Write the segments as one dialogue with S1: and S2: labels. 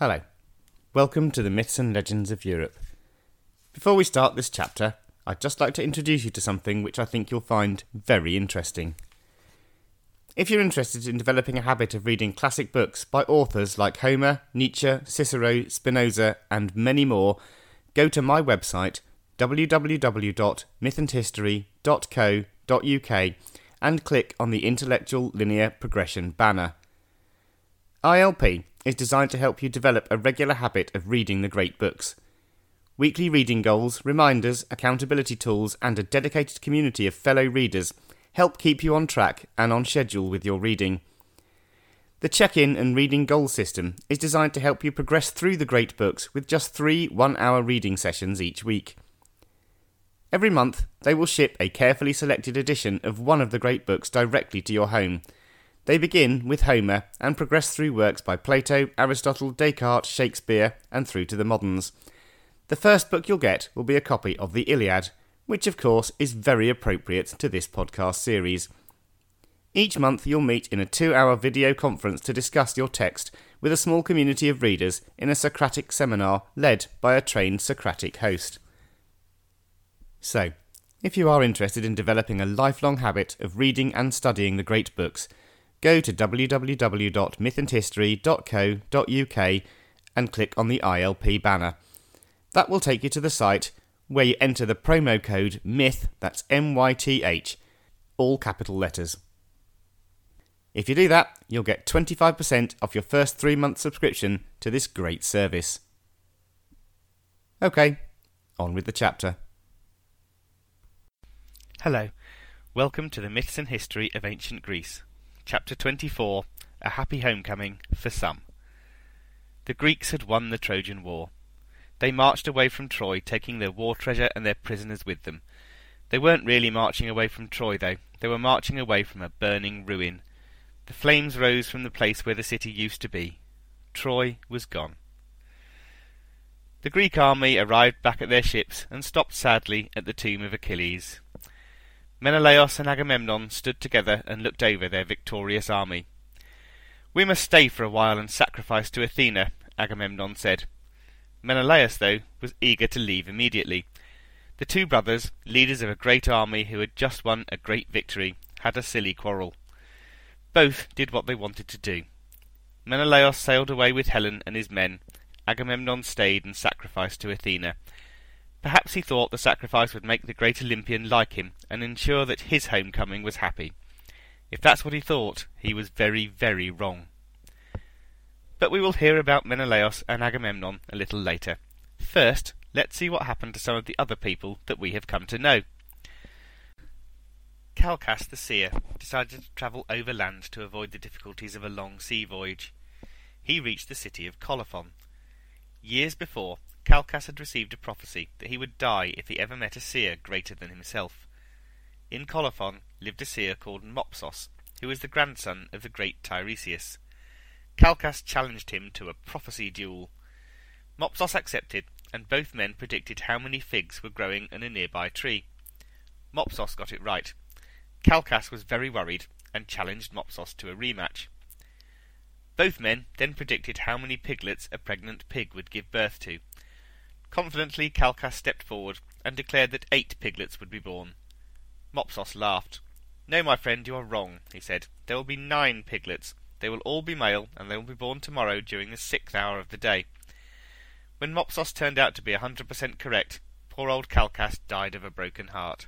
S1: Hello. Welcome to the Myths and Legends of Europe. Before we start this chapter, I'd just like to introduce you to something which I think you'll find very interesting. If you're interested in developing a habit of reading classic books by authors like Homer, Nietzsche, Cicero, Spinoza, and many more, go to my website www.mythandhistory.co.uk and click on the Intellectual Linear Progression banner. ILP is designed to help you develop a regular habit of reading the great books. Weekly reading goals, reminders, accountability tools, and a dedicated community of fellow readers help keep you on track and on schedule with your reading. The check in and reading goal system is designed to help you progress through the great books with just three one hour reading sessions each week. Every month, they will ship a carefully selected edition of one of the great books directly to your home. They begin with Homer and progress through works by Plato, Aristotle, Descartes, Shakespeare, and through to the moderns. The first book you'll get will be a copy of the Iliad, which of course is very appropriate to this podcast series. Each month you'll meet in a two hour video conference to discuss your text with a small community of readers in a Socratic seminar led by a trained Socratic host. So, if you are interested in developing a lifelong habit of reading and studying the great books, go to www.mythandhistory.co.uk and click on the ILP banner. That will take you to the site where you enter the promo code MYTH, that's M Y T H, all capital letters. If you do that, you'll get 25% off your first three month subscription to this great service. Okay, on with the chapter.
S2: Hello, welcome to the Myths and History of Ancient Greece. Chapter 24 A Happy Homecoming for Some. The Greeks had won the Trojan War. They marched away from Troy, taking their war treasure and their prisoners with them. They weren't really marching away from Troy, though. They were marching away from a burning ruin. The flames rose from the place where the city used to be. Troy was gone. The Greek army arrived back at their ships and stopped sadly at the tomb of Achilles. Menelaos and Agamemnon stood together and looked over their victorious army. We must stay for a while and sacrifice to Athena, Agamemnon said. Menelaus, though, was eager to leave immediately. The two brothers, leaders of a great army who had just won a great victory, had a silly quarrel. Both did what they wanted to do. Menelaus sailed away with Helen and his men. Agamemnon stayed and sacrificed to Athena. Perhaps he thought the sacrifice would make the great Olympian like him and ensure that his homecoming was happy. If that's what he thought, he was very, very wrong. But we will hear about Menelaos and Agamemnon a little later. First, let's see what happened to some of the other people that we have come to know. Calchas the seer decided to travel overland to avoid the difficulties of a long sea voyage. He reached the city of Colophon. Years before, Calchas had received a prophecy that he would die if he ever met a seer greater than himself. In Colophon lived a seer called Mopsos, who was the grandson of the great Tiresias. Calchas challenged him to a prophecy duel. Mopsos accepted, and both men predicted how many figs were growing in a nearby tree. Mopsos got it right. Calchas was very worried and challenged Mopsos to a rematch. Both men then predicted how many piglets a pregnant pig would give birth to, Confidently Calchas stepped forward and declared that eight piglets would be born. Mopsos laughed. No, my friend, you are wrong, he said. There will be nine piglets. They will all be male, and they will be born tomorrow during the sixth hour of the day. When Mopsos turned out to be a hundred percent correct, poor old Calchas died of a broken heart.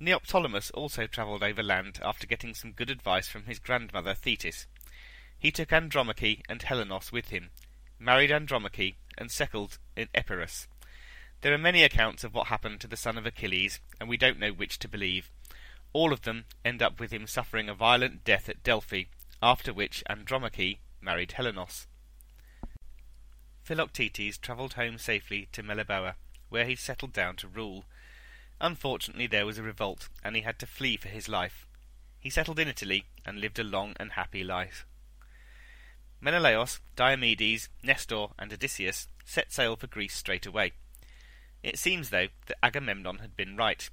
S2: Neoptolemus also travelled overland after getting some good advice from his grandmother Thetis. He took Andromache and Helenos with him, married Andromache, and settled in Epirus. There are many accounts of what happened to the son of Achilles, and we don't know which to believe. All of them end up with him suffering a violent death at Delphi, after which Andromache married Helenos. Philoctetes travelled home safely to Meliboea, where he settled down to rule. Unfortunately, there was a revolt, and he had to flee for his life. He settled in Italy and lived a long and happy life. Menelaos, Diomedes, Nestor, and Odysseus set sail for Greece straight away. It seems, though, that Agamemnon had been right.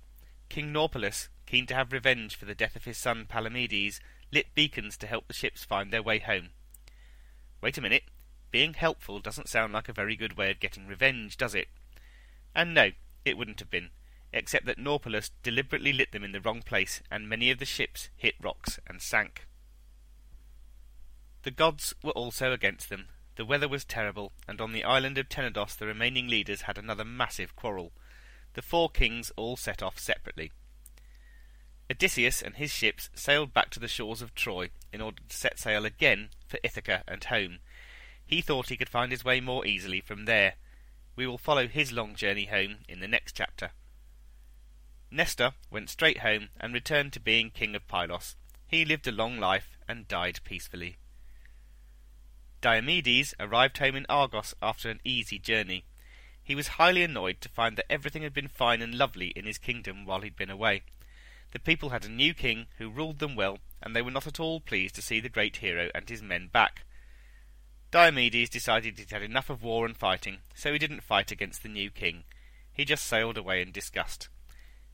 S2: King Nauplius, keen to have revenge for the death of his son Palamedes, lit beacons to help the ships find their way home. Wait a minute. being helpful doesn't sound like a very good way of getting revenge, does it? And no, it wouldn't have been, except that Nauplius deliberately lit them in the wrong place, and many of the ships hit rocks and sank. The gods were also against them. The weather was terrible, and on the island of Tenedos the remaining leaders had another massive quarrel. The four kings all set off separately. Odysseus and his ships sailed back to the shores of Troy in order to set sail again for Ithaca and home. He thought he could find his way more easily from there. We will follow his long journey home in the next chapter. Nestor went straight home and returned to being king of Pylos. He lived a long life and died peacefully. Diomedes arrived home in Argos after an easy journey. He was highly annoyed to find that everything had been fine and lovely in his kingdom while he'd been away. The people had a new king who ruled them well, and they were not at all pleased to see the great hero and his men back. Diomedes decided he'd had enough of war and fighting, so he didn't fight against the new king. He just sailed away in disgust.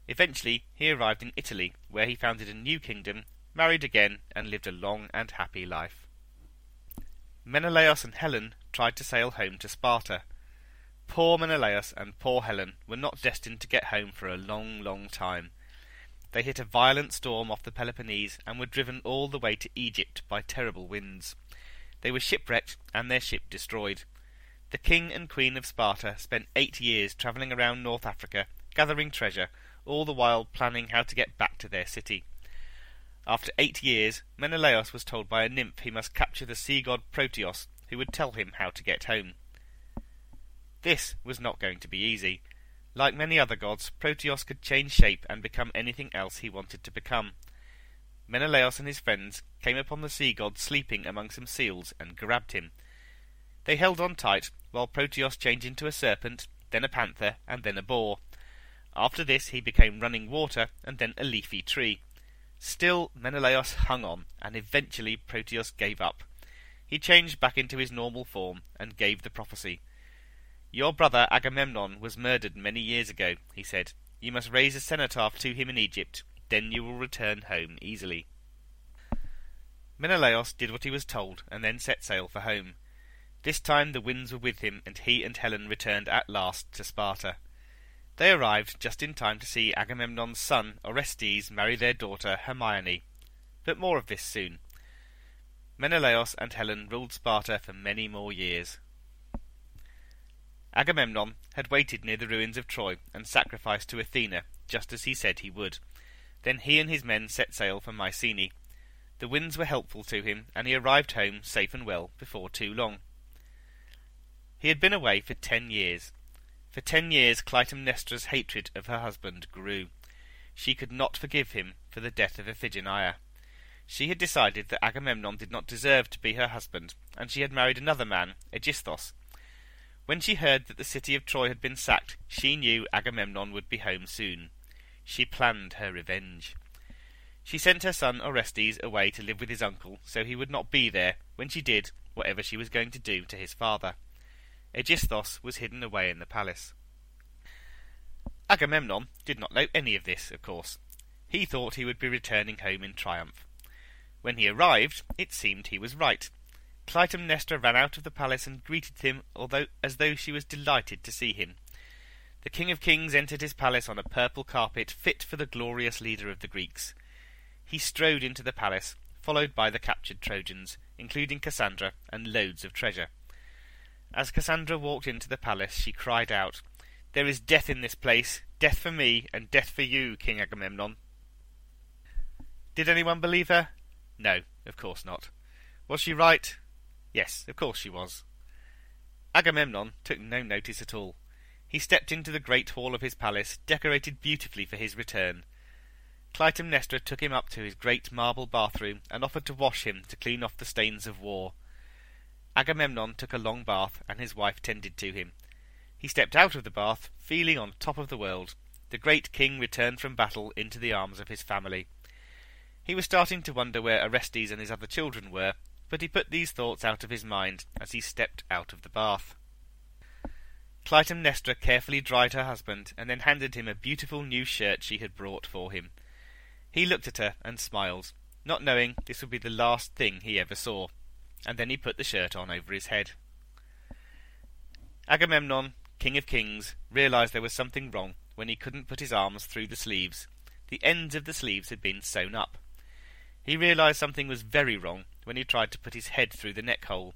S2: Eventually, he arrived in Italy, where he founded a new kingdom, married again, and lived a long and happy life. Menelaus and Helen tried to sail home to Sparta. Poor Menelaus and poor Helen were not destined to get home for a long, long time. They hit a violent storm off the Peloponnese and were driven all the way to Egypt by terrible winds. They were shipwrecked and their ship destroyed. The king and queen of Sparta spent eight years travelling around North Africa, gathering treasure, all the while planning how to get back to their city. After eight years, Menelaus was told by a nymph he must capture the sea god Proteus, who would tell him how to get home. This was not going to be easy. Like many other gods, Proteus could change shape and become anything else he wanted to become. Menelaus and his friends came upon the sea god sleeping among some seals and grabbed him. They held on tight while Proteus changed into a serpent, then a panther, and then a boar. After this he became running water and then a leafy tree. Still Menelaus hung on, and eventually Proteus gave up. He changed back into his normal form and gave the prophecy. Your brother Agamemnon was murdered many years ago, he said. You must raise a cenotaph to him in Egypt, then you will return home easily. Menelaus did what he was told, and then set sail for home. This time the winds were with him, and he and Helen returned at last to Sparta. They arrived just in time to see Agamemnon's son Orestes marry their daughter Hermione. But more of this soon. Menelaus and Helen ruled Sparta for many more years. Agamemnon had waited near the ruins of Troy and sacrificed to Athena, just as he said he would. Then he and his men set sail for Mycenae. The winds were helpful to him, and he arrived home safe and well before too long. He had been away for ten years, for ten years Clytemnestra's hatred of her husband grew. She could not forgive him for the death of Iphigenia. She had decided that Agamemnon did not deserve to be her husband, and she had married another man, Aegisthus. When she heard that the city of Troy had been sacked, she knew Agamemnon would be home soon. She planned her revenge. She sent her son Orestes away to live with his uncle, so he would not be there when she did whatever she was going to do to his father. Aegisthus was hidden away in the palace. Agamemnon did not know any of this, of course. He thought he would be returning home in triumph. When he arrived, it seemed he was right. Clytemnestra ran out of the palace and greeted him, although as though she was delighted to see him. The King of Kings entered his palace on a purple carpet fit for the glorious leader of the Greeks. He strode into the palace, followed by the captured Trojans, including Cassandra, and loads of treasure. As Cassandra walked into the palace, she cried out, There is death in this place, death for me, and death for you, King Agamemnon. Did anyone believe her? No, of course not. Was she right? Yes, of course she was. Agamemnon took no notice at all. He stepped into the great hall of his palace, decorated beautifully for his return. Clytemnestra took him up to his great marble bathroom and offered to wash him to clean off the stains of war. Agamemnon took a long bath, and his wife tended to him. He stepped out of the bath, feeling on top of the world. The great king returned from battle into the arms of his family. He was starting to wonder where Orestes and his other children were, but he put these thoughts out of his mind as he stepped out of the bath. Clytemnestra carefully dried her husband, and then handed him a beautiful new shirt she had brought for him. He looked at her and smiled, not knowing this would be the last thing he ever saw and then he put the shirt on over his head. Agamemnon, king of kings, realized there was something wrong when he couldn't put his arms through the sleeves. The ends of the sleeves had been sewn up. He realized something was very wrong when he tried to put his head through the neck hole.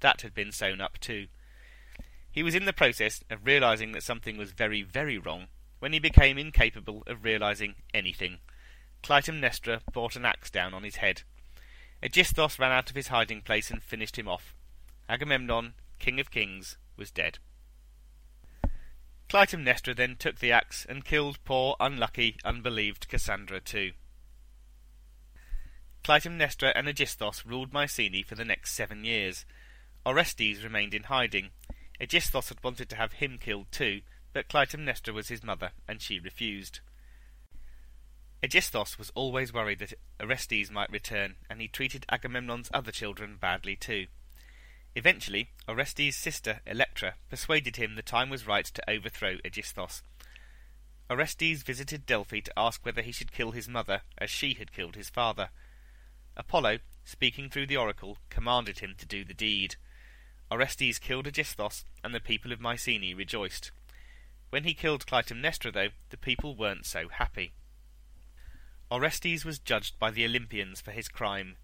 S2: That had been sewn up too. He was in the process of realizing that something was very, very wrong when he became incapable of realizing anything. Clytemnestra brought an axe down on his head. Aegisthus ran out of his hiding place and finished him off. Agamemnon, king of kings, was dead. Clytemnestra then took the axe and killed poor, unlucky, unbelieved Cassandra too. Clytemnestra and Aegisthus ruled Mycenae for the next seven years. Orestes remained in hiding. Aegisthus had wanted to have him killed too, but Clytemnestra was his mother, and she refused. Aegisthus was always worried that Orestes might return, and he treated Agamemnon's other children badly too. Eventually, Orestes' sister, Electra, persuaded him the time was right to overthrow Aegisthus. Orestes visited Delphi to ask whether he should kill his mother, as she had killed his father. Apollo, speaking through the oracle, commanded him to do the deed. Orestes killed Aegisthus, and the people of Mycenae rejoiced. When he killed Clytemnestra, though, the people weren't so happy. Orestes was judged by the Olympians for his crime.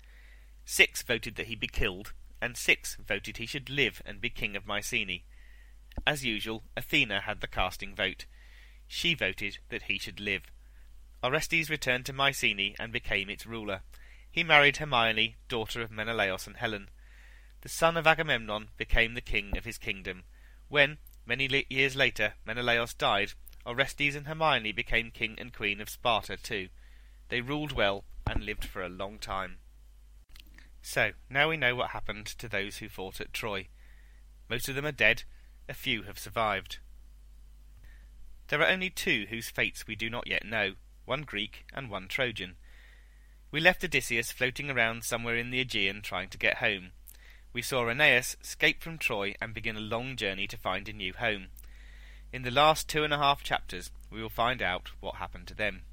S2: Six voted that he be killed, and six voted he should live and be king of Mycenae. As usual, Athena had the casting vote. She voted that he should live. Orestes returned to Mycenae and became its ruler. He married Hermione, daughter of Menelaus and Helen. The son of Agamemnon became the king of his kingdom. When, many years later, Menelaus died, Orestes and Hermione became king and queen of Sparta too. They ruled well and lived for a long time. So, now we know what happened to those who fought at Troy. Most of them are dead, a few have survived. There are only two whose fates we do not yet know, one Greek and one Trojan. We left Odysseus floating around somewhere in the Aegean trying to get home. We saw Aeneas escape from Troy and begin a long journey to find a new home. In the last two and a half chapters, we will find out what happened to them.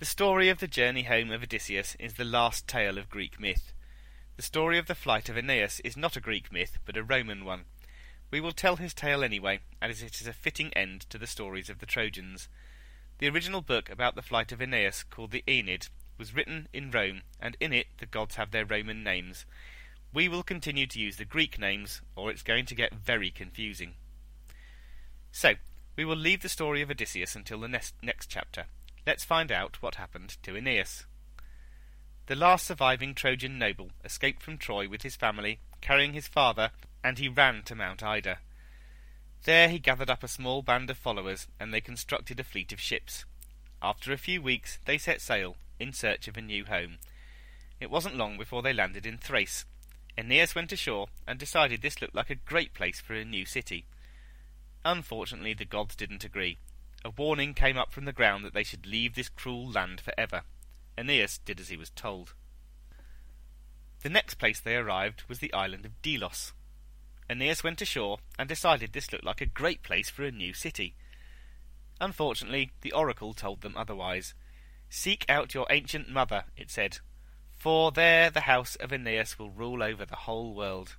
S2: The story of the journey home of Odysseus is the last tale of Greek myth. The story of the flight of Aeneas is not a Greek myth, but a Roman one. We will tell his tale anyway, as it is a fitting end to the stories of the Trojans. The original book about the flight of Aeneas, called the Aeneid, was written in Rome, and in it the gods have their Roman names. We will continue to use the Greek names, or it's going to get very confusing. So, we will leave the story of Odysseus until the next, next chapter. Let's find out what happened to Aeneas. The last surviving Trojan noble escaped from Troy with his family, carrying his father, and he ran to Mount Ida. There he gathered up a small band of followers, and they constructed a fleet of ships. After a few weeks, they set sail in search of a new home. It wasn't long before they landed in Thrace. Aeneas went ashore and decided this looked like a great place for a new city. Unfortunately, the gods didn't agree. A warning came up from the ground that they should leave this cruel land for ever. Aeneas did as he was told. The next place they arrived was the island of Delos. Aeneas went ashore and decided this looked like a great place for a new city. Unfortunately, the oracle told them otherwise. Seek out your ancient mother, it said, for there the house of Aeneas will rule over the whole world.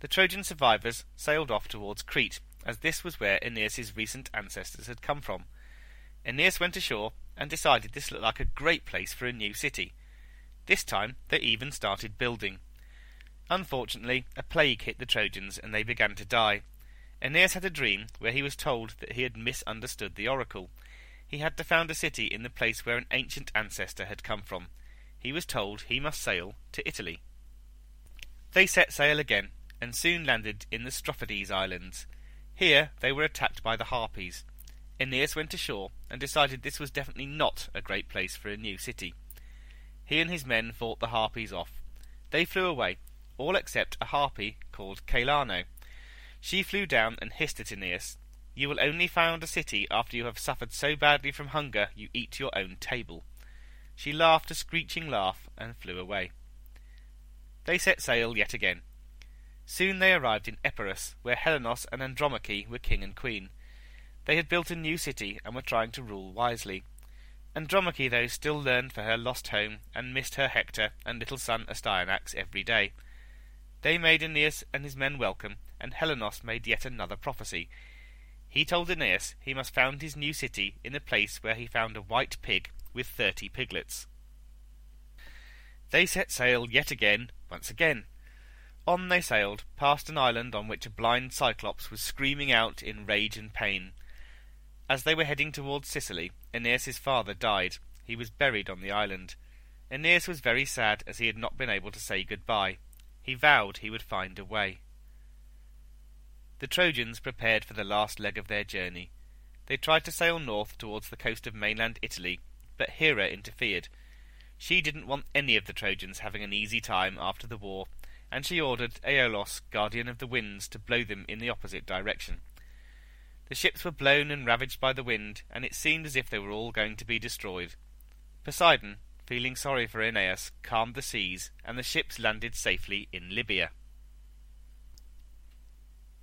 S2: The Trojan survivors sailed off towards Crete, as this was where Aeneas's recent ancestors had come from. Aeneas went ashore and decided this looked like a great place for a new city. This time they even started building. Unfortunately, a plague hit the Trojans and they began to die. Aeneas had a dream where he was told that he had misunderstood the oracle. He had to found a city in the place where an ancient ancestor had come from. He was told he must sail to Italy. They set sail again, and soon landed in the Strophades Islands. Here they were attacked by the Harpies. Aeneas went ashore and decided this was definitely not a great place for a new city. He and his men fought the Harpies off. They flew away, all except a harpy called Celaeno. She flew down and hissed at Aeneas, You will only found a city after you have suffered so badly from hunger you eat your own table. She laughed a screeching laugh and flew away. They set sail yet again. Soon they arrived in Epirus, where Helenos and Andromache were king and queen. They had built a new city and were trying to rule wisely. Andromache, though, still yearned for her lost home and missed her Hector and little son Astyanax every day. They made Aeneas and his men welcome and Helenos made yet another prophecy. He told Aeneas he must found his new city in a place where he found a white pig with thirty piglets. They set sail yet again, once again. On they sailed, past an island on which a blind Cyclops was screaming out in rage and pain. As they were heading towards Sicily, Aeneas's father died. He was buried on the island. Aeneas was very sad as he had not been able to say good-bye. He vowed he would find a way. The Trojans prepared for the last leg of their journey. They tried to sail north towards the coast of mainland Italy, but Hera interfered. She didn't want any of the Trojans having an easy time after the war, and she ordered Aeolus, guardian of the winds, to blow them in the opposite direction. The ships were blown and ravaged by the wind, and it seemed as if they were all going to be destroyed. Poseidon, feeling sorry for Aeneas, calmed the seas, and the ships landed safely in Libya.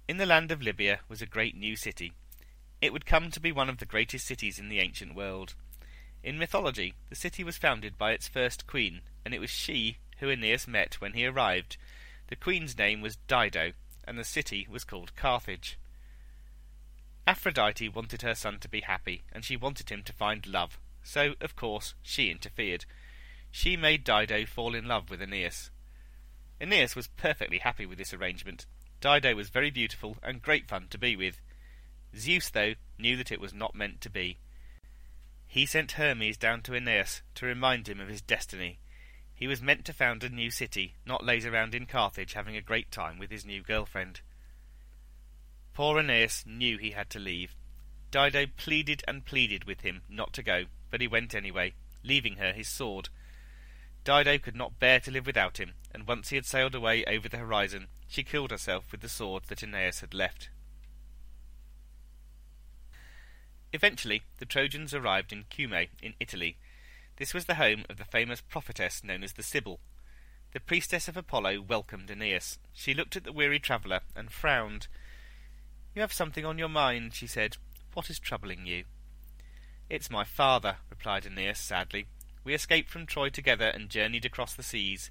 S2: In the land of Libya was a great new city. It would come to be one of the greatest cities in the ancient world. In mythology, the city was founded by its first queen, and it was she who Aeneas met when he arrived. The queen's name was Dido, and the city was called Carthage. Aphrodite wanted her son to be happy, and she wanted him to find love, so, of course, she interfered. She made Dido fall in love with Aeneas. Aeneas was perfectly happy with this arrangement. Dido was very beautiful and great fun to be with. Zeus, though, knew that it was not meant to be. He sent Hermes down to Aeneas to remind him of his destiny. He was meant to found a new city, not laze around in Carthage having a great time with his new girlfriend. Poor Aeneas knew he had to leave. Dido pleaded and pleaded with him not to go, but he went anyway, leaving her his sword. Dido could not bear to live without him, and once he had sailed away over the horizon, she killed herself with the sword that Aeneas had left. Eventually, the Trojans arrived in Cumae, in Italy. This was the home of the famous prophetess known as the Sibyl. The priestess of Apollo welcomed Aeneas. She looked at the weary traveller and frowned. You have something on your mind, she said. What is troubling you? It's my father, replied Aeneas sadly. We escaped from Troy together and journeyed across the seas.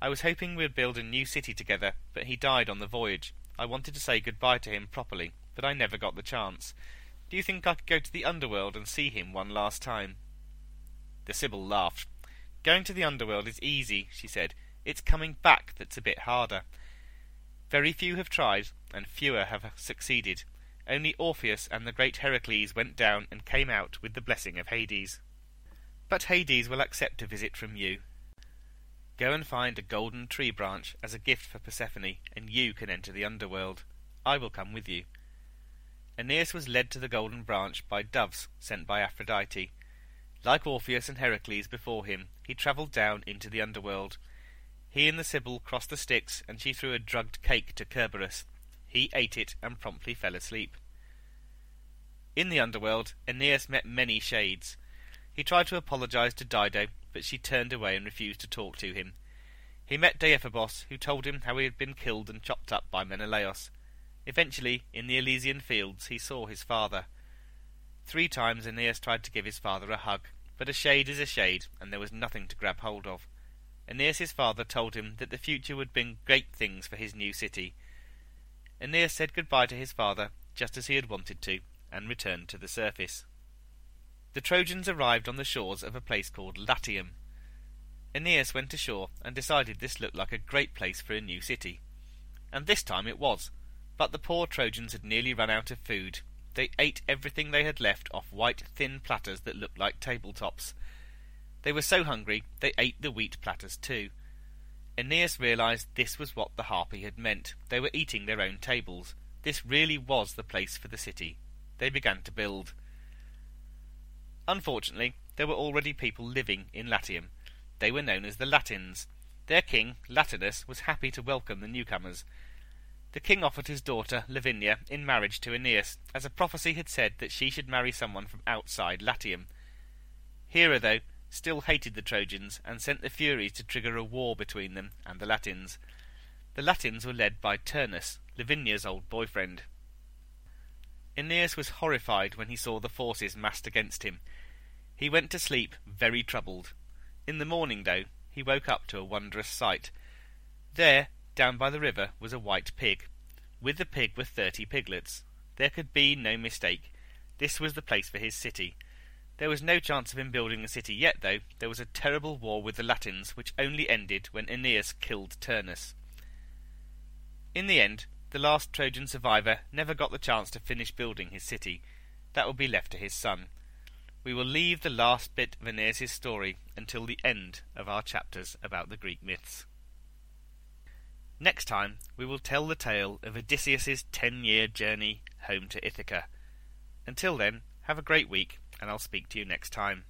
S2: I was hoping we'd build a new city together, but he died on the voyage. I wanted to say good-bye to him properly, but I never got the chance. Do you think I could go to the underworld and see him one last time? The Sibyl laughed. Going to the underworld is easy, she said. It's coming back that's a bit harder. Very few have tried, and fewer have succeeded. Only Orpheus and the great Heracles went down and came out with the blessing of Hades. But Hades will accept a visit from you. Go and find a golden tree branch as a gift for Persephone, and you can enter the underworld. I will come with you. Aeneas was led to the golden branch by doves sent by Aphrodite. Like Orpheus and Heracles before him, he travelled down into the underworld. He and the Sibyl crossed the Styx, and she threw a drugged cake to Cerberus. He ate it and promptly fell asleep. In the underworld, Aeneas met many shades. He tried to apologize to Dido, but she turned away and refused to talk to him. He met Deiphobos, who told him how he had been killed and chopped up by Menelaus. Eventually, in the Elysian fields, he saw his father. Three times Aeneas tried to give his father a hug, but a shade is a shade, and there was nothing to grab hold of. Aeneas's father told him that the future would bring great things for his new city. Aeneas said goodbye to his father, just as he had wanted to, and returned to the surface. The Trojans arrived on the shores of a place called Latium. Aeneas went ashore and decided this looked like a great place for a new city. And this time it was. But the poor Trojans had nearly run out of food. They ate everything they had left off white, thin platters that looked like tabletops. They were so hungry they ate the wheat platters too. Aeneas realized this was what the harpy had meant. They were eating their own tables. This really was the place for the city. They began to build. Unfortunately, there were already people living in Latium. They were known as the Latins. Their king, Latinus, was happy to welcome the newcomers. The king offered his daughter, Lavinia, in marriage to Aeneas, as a prophecy had said that she should marry someone from outside Latium. Hera, though, still hated the Trojans and sent the Furies to trigger a war between them and the Latins. The Latins were led by Turnus, Lavinia's old boyfriend. Aeneas was horrified when he saw the forces massed against him. He went to sleep very troubled. In the morning, though, he woke up to a wondrous sight. There, down by the river, was a white pig. with the pig were thirty piglets. There could be no mistake. This was the place for his city. There was no chance of him building a city yet, though. There was a terrible war with the Latins, which only ended when Aeneas killed Turnus. In the end, the last Trojan survivor never got the chance to finish building his city. That will be left to his son. We will leave the last bit of Aeneas' story until the end of our chapters about the Greek myths. Next time, we will tell the tale of Odysseus' ten year journey home to Ithaca. Until then, have a great week, and I'll speak to you next time.